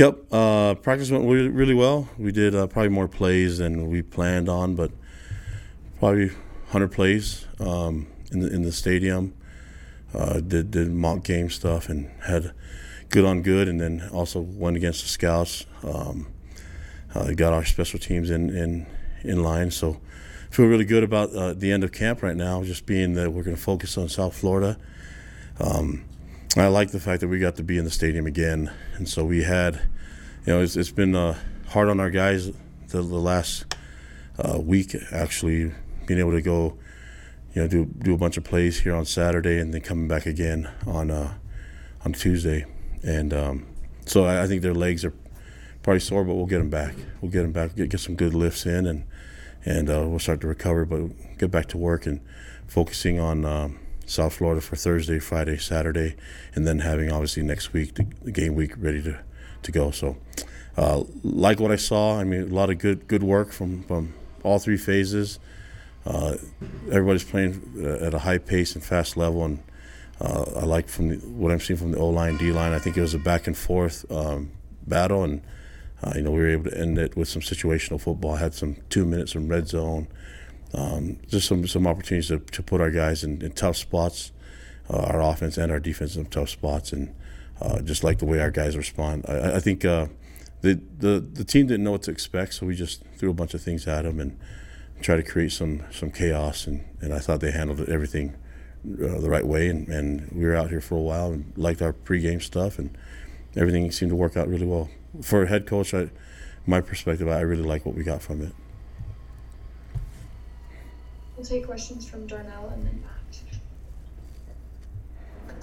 Yep, uh, practice went really, well. We did uh, probably more plays than we planned on, but probably 100 plays um, in the in the stadium. Uh, did did mock game stuff and had good on good, and then also went against the scouts. Um, uh, got our special teams in in in line, so feel really good about uh, the end of camp right now. Just being that we're going to focus on South Florida. Um, I like the fact that we got to be in the stadium again, and so we had, you know, it's, it's been uh, hard on our guys the, the last uh, week actually being able to go, you know, do do a bunch of plays here on Saturday and then coming back again on uh, on Tuesday, and um, so I, I, think their legs are probably sore, but we'll get them back. We'll get them back, get, get some good lifts in, and and uh, we'll start to recover, but get back to work and focusing on. Um, South Florida for Thursday, Friday, Saturday, and then having obviously next week the game week ready to, to go. So, uh, like what I saw, I mean, a lot of good good work from, from all three phases. Uh, everybody's playing uh, at a high pace and fast level, and uh, I like from the, what I'm seeing from the O line, D line. I think it was a back and forth um, battle, and uh, you know we were able to end it with some situational football. I had some two minutes from red zone um, just some some opportunities to, to put our guys in, in tough spots, uh, our offense and our defense in tough spots, and uh, just like the way our guys respond. I, I think uh, the, the the team didn't know what to expect, so we just threw a bunch of things at them and tried to create some some chaos, and, and I thought they handled everything uh, the right way, and, and we were out here for a while and liked our pregame stuff, and everything seemed to work out really well. For a head coach, I, my perspective, I really like what we got from it. We'll take questions from Darnell and then Matt.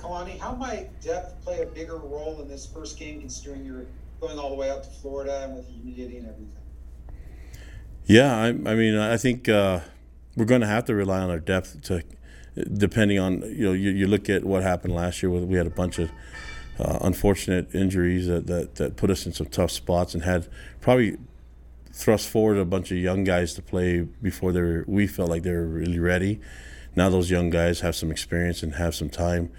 Kalani, how might depth play a bigger role in this first game, considering you're going all the way out to Florida and with the humidity and everything? Yeah, I, I mean, I think uh, we're going to have to rely on our depth to, depending on you know, you, you look at what happened last year. Where we had a bunch of uh, unfortunate injuries that, that that put us in some tough spots and had probably thrust forward a bunch of young guys to play before they were, we felt like they were really ready. Now those young guys have some experience and have some time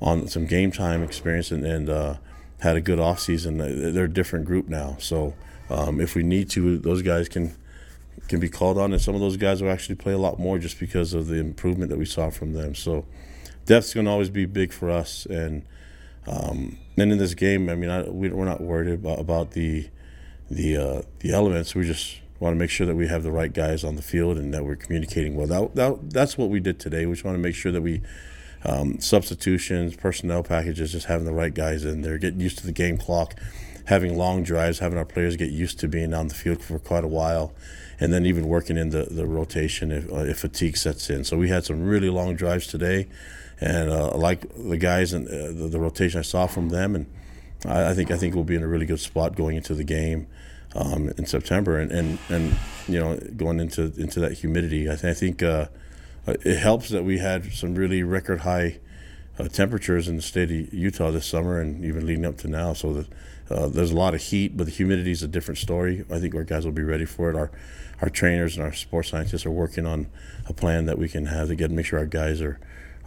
on some game time experience and, and uh, had a good off season. They're a different group now. So um, if we need to, those guys can can be called on, and some of those guys will actually play a lot more just because of the improvement that we saw from them. So depth's going to always be big for us, and um, and in this game, I mean, I, we, are not worried about, about the the uh, the elements. We just want to make sure that we have the right guys on the field and that we're communicating well. That, that that's what we did today. We just want to make sure that we um, substitutions, personnel packages, just having the right guys in there, getting used to the game clock, having long drives, having our players get used to being on the field for quite a while, and then even working in the, the rotation if, uh, if fatigue sets in. So we had some really long drives today, and uh, like the guys and uh, the, the, rotation I saw from them, and I, I, think I think we'll be in a really good spot going into the game um, in September, and, and and you know going into into that humidity. I, th- I think uh, it helps that we had some really record high uh, temperatures in the state of Utah this summer, and even leading up to now. So that uh, there's a lot of heat, but the humidity is a different story. I think our guys will be ready for it. Our our trainers and our sports scientists are working on a plan that we can have to get make sure our guys are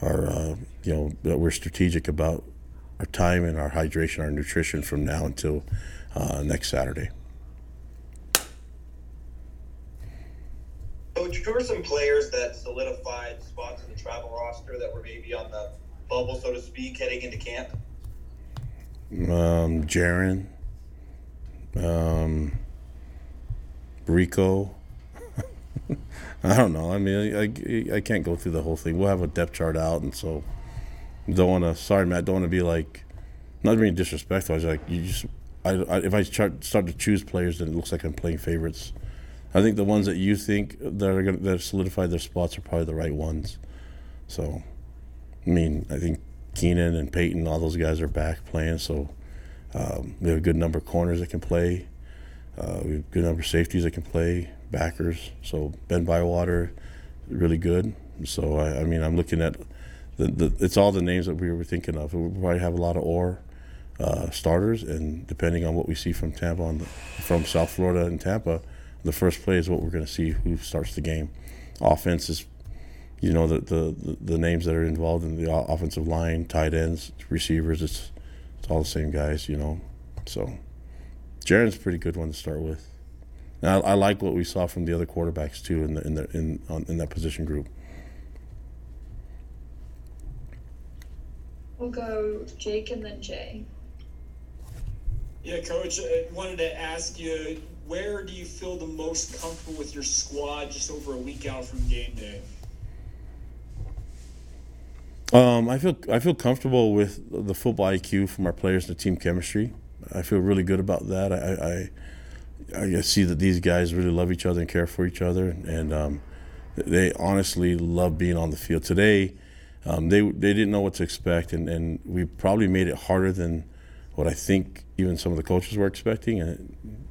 are uh, you know that we're strategic about our time and our hydration, our nutrition from now until uh, next Saturday. Coach, who are some players that solidified spots in the travel roster that were maybe on the bubble, so to speak, heading into camp? Um, Jaren, um, Rico. I don't know. I mean, I, I can't go through the whole thing. We'll have a depth chart out, and so don't want to. Sorry, Matt. Don't want to be like, not being disrespectful. I was like, you just. I, I, if I start, start to choose players, then it looks like I'm playing favorites. I think the ones that you think that are gonna, that have solidified their spots are probably the right ones. So, I mean, I think Keenan and Payton, all those guys are back playing. So, um, we have a good number of corners that can play. Uh, we have a good number of safeties that can play, backers. So Ben Bywater, really good. So I, I mean, I'm looking at the, the, it's all the names that we were thinking of. We probably have a lot of or uh, starters, and depending on what we see from Tampa, on the, from South Florida and Tampa, the first play is what we're going to see who starts the game. Offense is, you know, the, the, the names that are involved in the offensive line, tight ends, receivers. It's it's all the same guys, you know. So Jaren's a pretty good one to start with. And I, I like what we saw from the other quarterbacks too in the in the in on, in that position group. We'll go Jake and then Jay. Yeah, coach, I wanted to ask you, where do you feel the most comfortable with your squad just over a week out from game day? Um, I feel I feel comfortable with the football IQ from our players and the team chemistry. I feel really good about that. I I, I see that these guys really love each other and care for each other, and um, they honestly love being on the field. Today, um, they they didn't know what to expect, and, and we probably made it harder than what I think even some of the coaches were expecting. And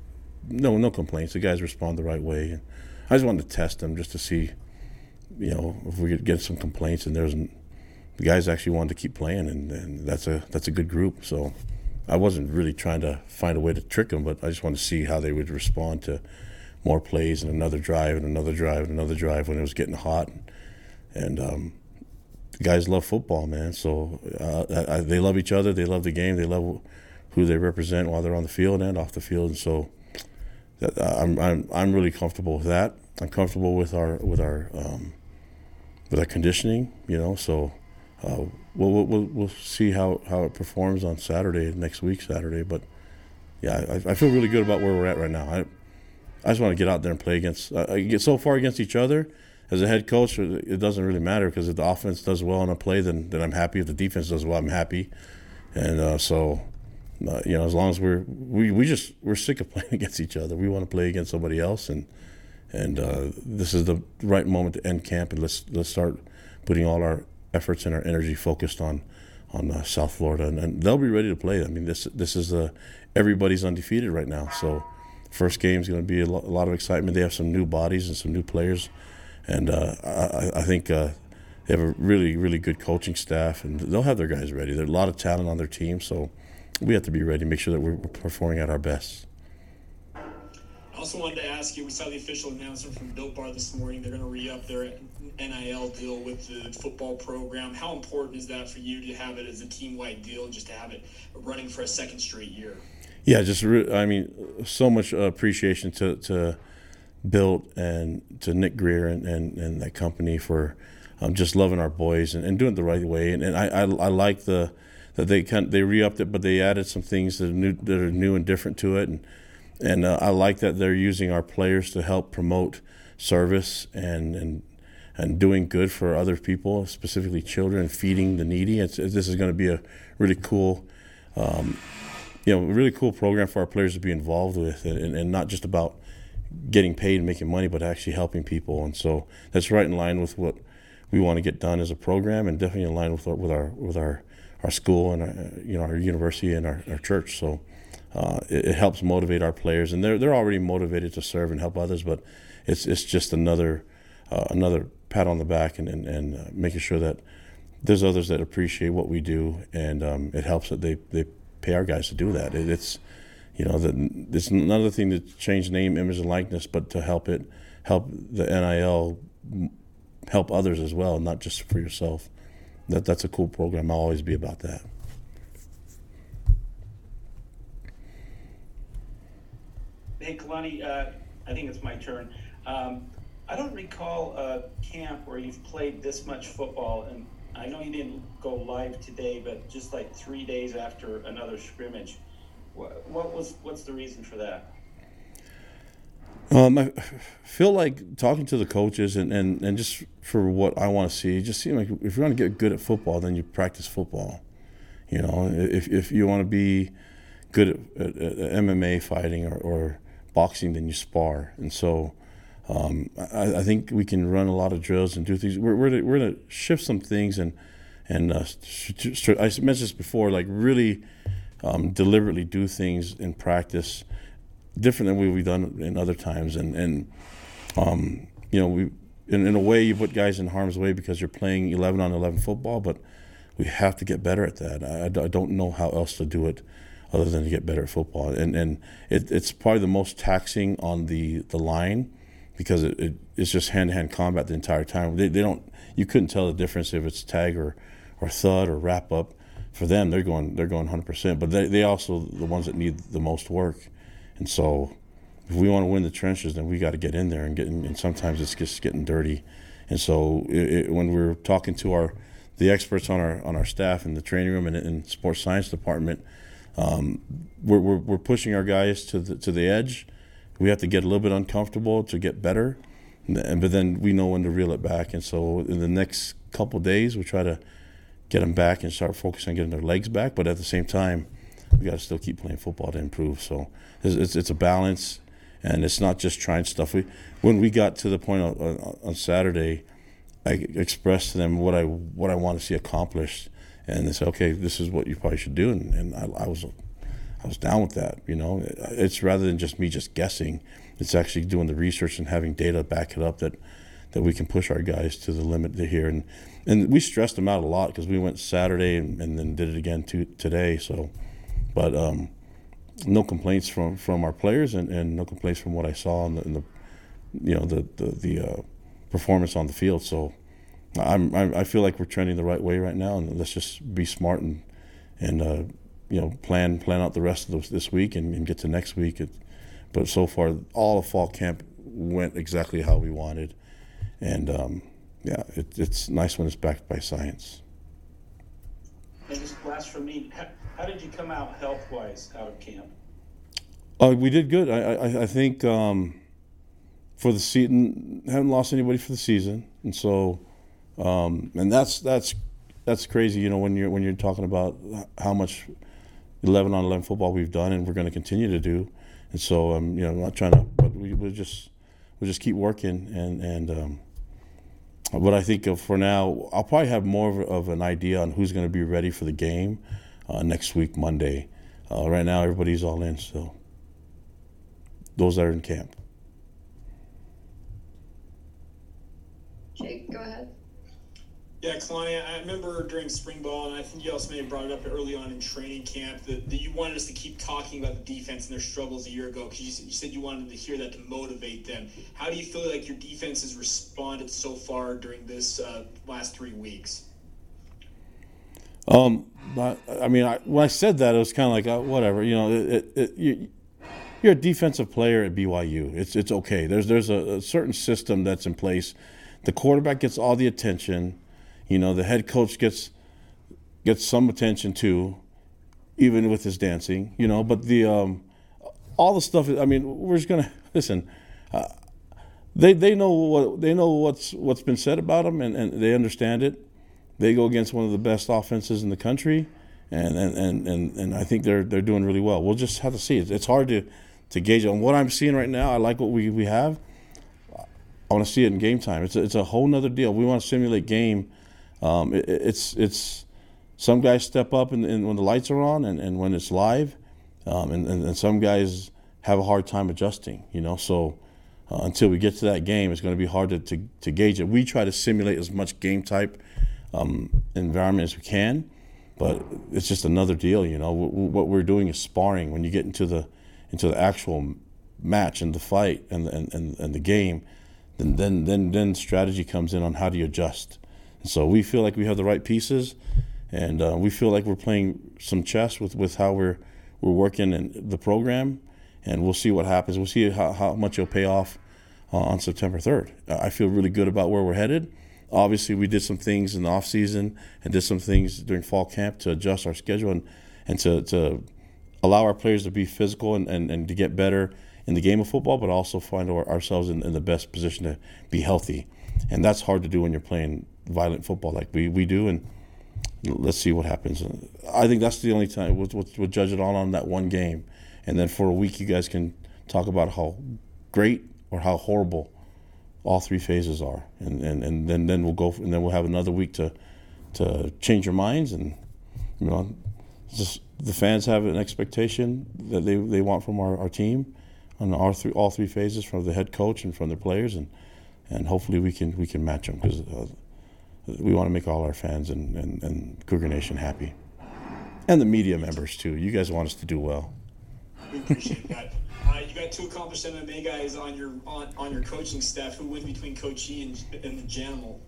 no no complaints. The guys respond the right way. And I just wanted to test them just to see, you know, if we could get some complaints. And there's the guys actually wanted to keep playing, and, and that's a that's a good group. So I wasn't really trying to find a way to trick them, but I just wanted to see how they would respond to more plays and another drive and another drive and another drive when it was getting hot. And um, the guys love football, man. So uh, I, they love each other. They love the game. They love who they represent while they're on the field and off the field. And so uh, I'm, I'm I'm really comfortable with that. I'm comfortable with our with our um, with our conditioning. You know, so uh, we'll, we'll, we'll see how, how it performs on Saturday, next week, Saturday. But yeah, I, I feel really good about where we're at right now. I, I just want to get out there and play against, uh, get so far against each other. As a head coach, it doesn't really matter because if the offense does well on a play, then, then I'm happy. If the defense does well, I'm happy. And uh, so, uh, you know, as long as we're we, we just we're sick of playing against each other. We want to play against somebody else, and and uh, this is the right moment to end camp and let's let's start putting all our efforts and our energy focused on on uh, South Florida, and, and, they'll be ready to play. I mean, this this is uh, everybody's undefeated right now, so first game is going to be a, lo- a, lot of excitement. They have some new bodies and some new players, and uh, I, I, think uh, they have a really really good coaching staff, and they'll have their guys ready. There's a lot of talent on their team, so we have to be ready, make sure that we're performing at our best I also wanted to ask you, we saw the official announcement from Built Bar this morning. They're going to re-up their NIL deal with the football program. How important is that for you to have it as a team-wide deal, just to have it running for a second straight year? Yeah, just re- I mean, so much appreciation to to Built and to Nick Greer and, and, and that company for um, just loving our boys and, and doing it the right way. And, and I, I, I like the that they kind they re-upped it, but they added some things that are new that are new and different to it. And and uh, I like that they're using our players to help promote service and and and doing good for other people, specifically children, feeding the needy. It's, this is going to be a really cool, um, you know, really cool program for our players to be involved with, and, and not just about getting paid and making money, but actually helping people. And so that's right in line with what we want to get done as a program, and definitely in line with our, with our with our our school and our, you know our university and our, our church. So uh, it, it, helps motivate our players, and they're they're already motivated to serve and help others. But it's it's just another uh, another pat on the back and and, and uh, making sure that there's others that appreciate what we do, and um, it helps that they they pay our guys to do that. It, it's you know that it's another thing to change name, image, and likeness, but to help it help the NIL help others as well, not just for yourself. That that's a cool program. I'll always be about that. Hey, Kalani, uh, I think it's my turn. Um, I don't recall a camp where you've played this much football, and I know you didn't go live today, but just like three days after another scrimmage. What, what was what's the reason for that? Um, I feel like talking to the coaches and, and, and just for what I want to see, just seem like if you want to get good at football, then you practice football. You know, if, if you want to be good at, at, at MMA fighting or, or boxing then you spar. And so um, I, I, think we can run a lot of drills and do things. We're, we're, we're going to shift some things and, and uh, I mentioned this before, like really um, deliberately do things in practice different than we've done in other times. And, and um, you know, we, in, in a way, you put guys in harm's way because you're playing 11 on 11 football, but we have to get better at that. I, I don't know how else to do it other than to get better at football. And and it, it's probably the most taxing on the, the line because it, it it's just hand to hand combat the entire time. They, they don't you couldn't tell the difference if it's tag or, or thud or wrap up. For them, they're going they're going 100. percent But they they also the ones that need the most work, And so, if we want to win the trenches, then we got to get in there and get. In, and sometimes it's just getting dirty. And so, it, it, when we're talking to our the experts on our on our staff in the training room and in sports science department, um, we're, we're, we're pushing our guys to the to the edge. We have to get a little bit uncomfortable to get better, and, but then we know when to reel it back. And so, in the next couple days, we try to get them back and start focusing on getting their legs back. But at the same time, we got to still keep playing football to improve. So it's, it's, it's, a balance, and it's not just trying stuff. We when we got to the point on, on Saturday, I expressed to them what I what I want to see accomplished, and they said, "Okay, this is what you probably should do," and, and I, I was I was down with that. You know, it's rather than just me just guessing. It's actually doing the research and having data back it up that that we can push our guys to the limit here. And and we stressed them out a lot because we went Saturday and, and, then did it again to, today. So, but um, no complaints from, from our players and, and no complaints from what I saw in the, in the you know the the, the uh, performance on the field. So. I'm, I feel like we're trending the right way right now, and let's just be smart and and uh, you know plan plan out the rest of this week and, and get to next week. It, but so far, all of fall camp went exactly how we wanted, and um, yeah, it, it's nice when it's backed by science. And just last for me, how, how did you come out health wise out of camp? Uh, we did good. I I, I think um, for the season haven't lost anybody for the season, and so um, and that's that's that's crazy. You know when you're when you're talking about how much eleven on eleven football we've done and we're going to continue to do, and so um, you know I'm not trying to, but we we just we just keep working and and um, what I think for now, I'll probably have more of, an idea on who's going to be ready for the game uh, next week, Monday. Uh, right now, everybody's all in still. Those that are in camp. Jake, go ahead. Yeah, Kalani, I remember during spring ball, and I think you also may have brought it up early on in training camp, that, that you wanted us to keep talking about the defense and their struggles a year ago because you, you, said you wanted to hear that to motivate them. How do you feel like your defense has responded so far during this uh, last three weeks? Um, but, I mean, I, when I said that, it was kind of like, uh, whatever, you know, it, it, it, you, you're a defensive player at BYU. It's, it's okay. There's, there's a, a certain system that's in place. The quarterback gets all the attention you know, the head coach gets gets some attention too, even with his dancing. You know, but the um, all the stuff. I mean, we're just gonna listen. Uh, they they know what they know what's what's been said about them, and, and they understand it. They go against one of the best offenses in the country, and and, and, and, and I think they're they're doing really well. We'll just have to see. It's, hard to to gauge on what I'm seeing right now. I like what we, we have. I want to see it in game time. It's a, it's a whole nother deal. We want to simulate game um, it, it's it's some guys step up in, in, when the lights are on and, and when it's live, um, and, and, and, some guys have a hard time adjusting. You know, so uh, until we get to that game, it's going to be hard to, to, to, gauge it. We try to simulate as much game type um, environment as we can, but it's just another deal. You know, what we're doing is sparring. When you get into the into the actual match and the fight and and, and, and the game, then then then then strategy comes in on how do you adjust. So we feel like we have the right pieces, and uh, we feel like we're playing some chess with, with how we're we're working in the program, and we'll see what happens. We'll see how, how much it'll pay off uh, on September 3rd. I feel really good about where we're headed. Obviously, we did some things in the off season and did some things during fall camp to adjust our schedule and, and to, to allow our players to be physical and, and, and to get better in the game of football, but also find our, ourselves in, in the best position to be healthy. And that's hard to do when you're playing violent football like we, we do, and let's see what happens. I think that's the only time we'll, we'll, we'll, judge it all on that one game, and then for a week you guys can talk about how great or how horrible all three phases are, and, and, and then, then we'll go and then we'll have another week to to change your minds and you know just the fans have an expectation that they, they want from our, our team on our three, all three phases from the head coach and from the players. And and hopefully we can we can match them because uh, we want to make all our fans and, and, and Cougar Nation happy. And the media members, too. You guys want us to do well. We appreciate that. Uh, you got two accomplished MMA guys on your on, on your coaching staff. Who wins between Coach E and, and the Janimal?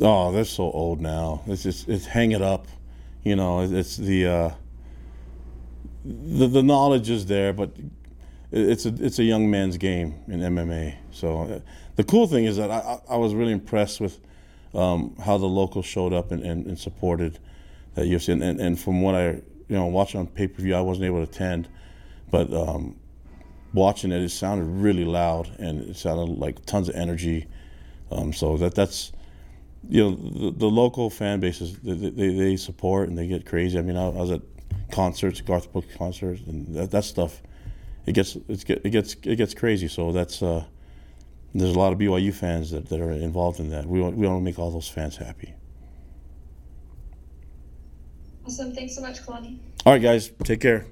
Oh, they're so old now. It's just it's hang it up. You know, it's the uh, the the knowledge is there, but it's a it's a young man's game in MMA. So uh, the cool thing is that I, I was really impressed with um, how the locals showed up and, and, and supported that UFC. And, and, and from what I you know watching on pay per view, I wasn't able to attend, but um, watching it, it sounded really loud and it sounded like tons of energy. Um, so that that's you know the, the local fan bases they, they, they support and they get crazy. I mean, I, I was at concerts, Garth Brooks concerts, and that, that stuff it gets it's get, it gets it gets crazy. So that's uh, there's a lot of BYU fans that, that are involved in that. We want we want to make all those fans happy. Awesome. Thanks so much, Kalani. All right, guys, take care.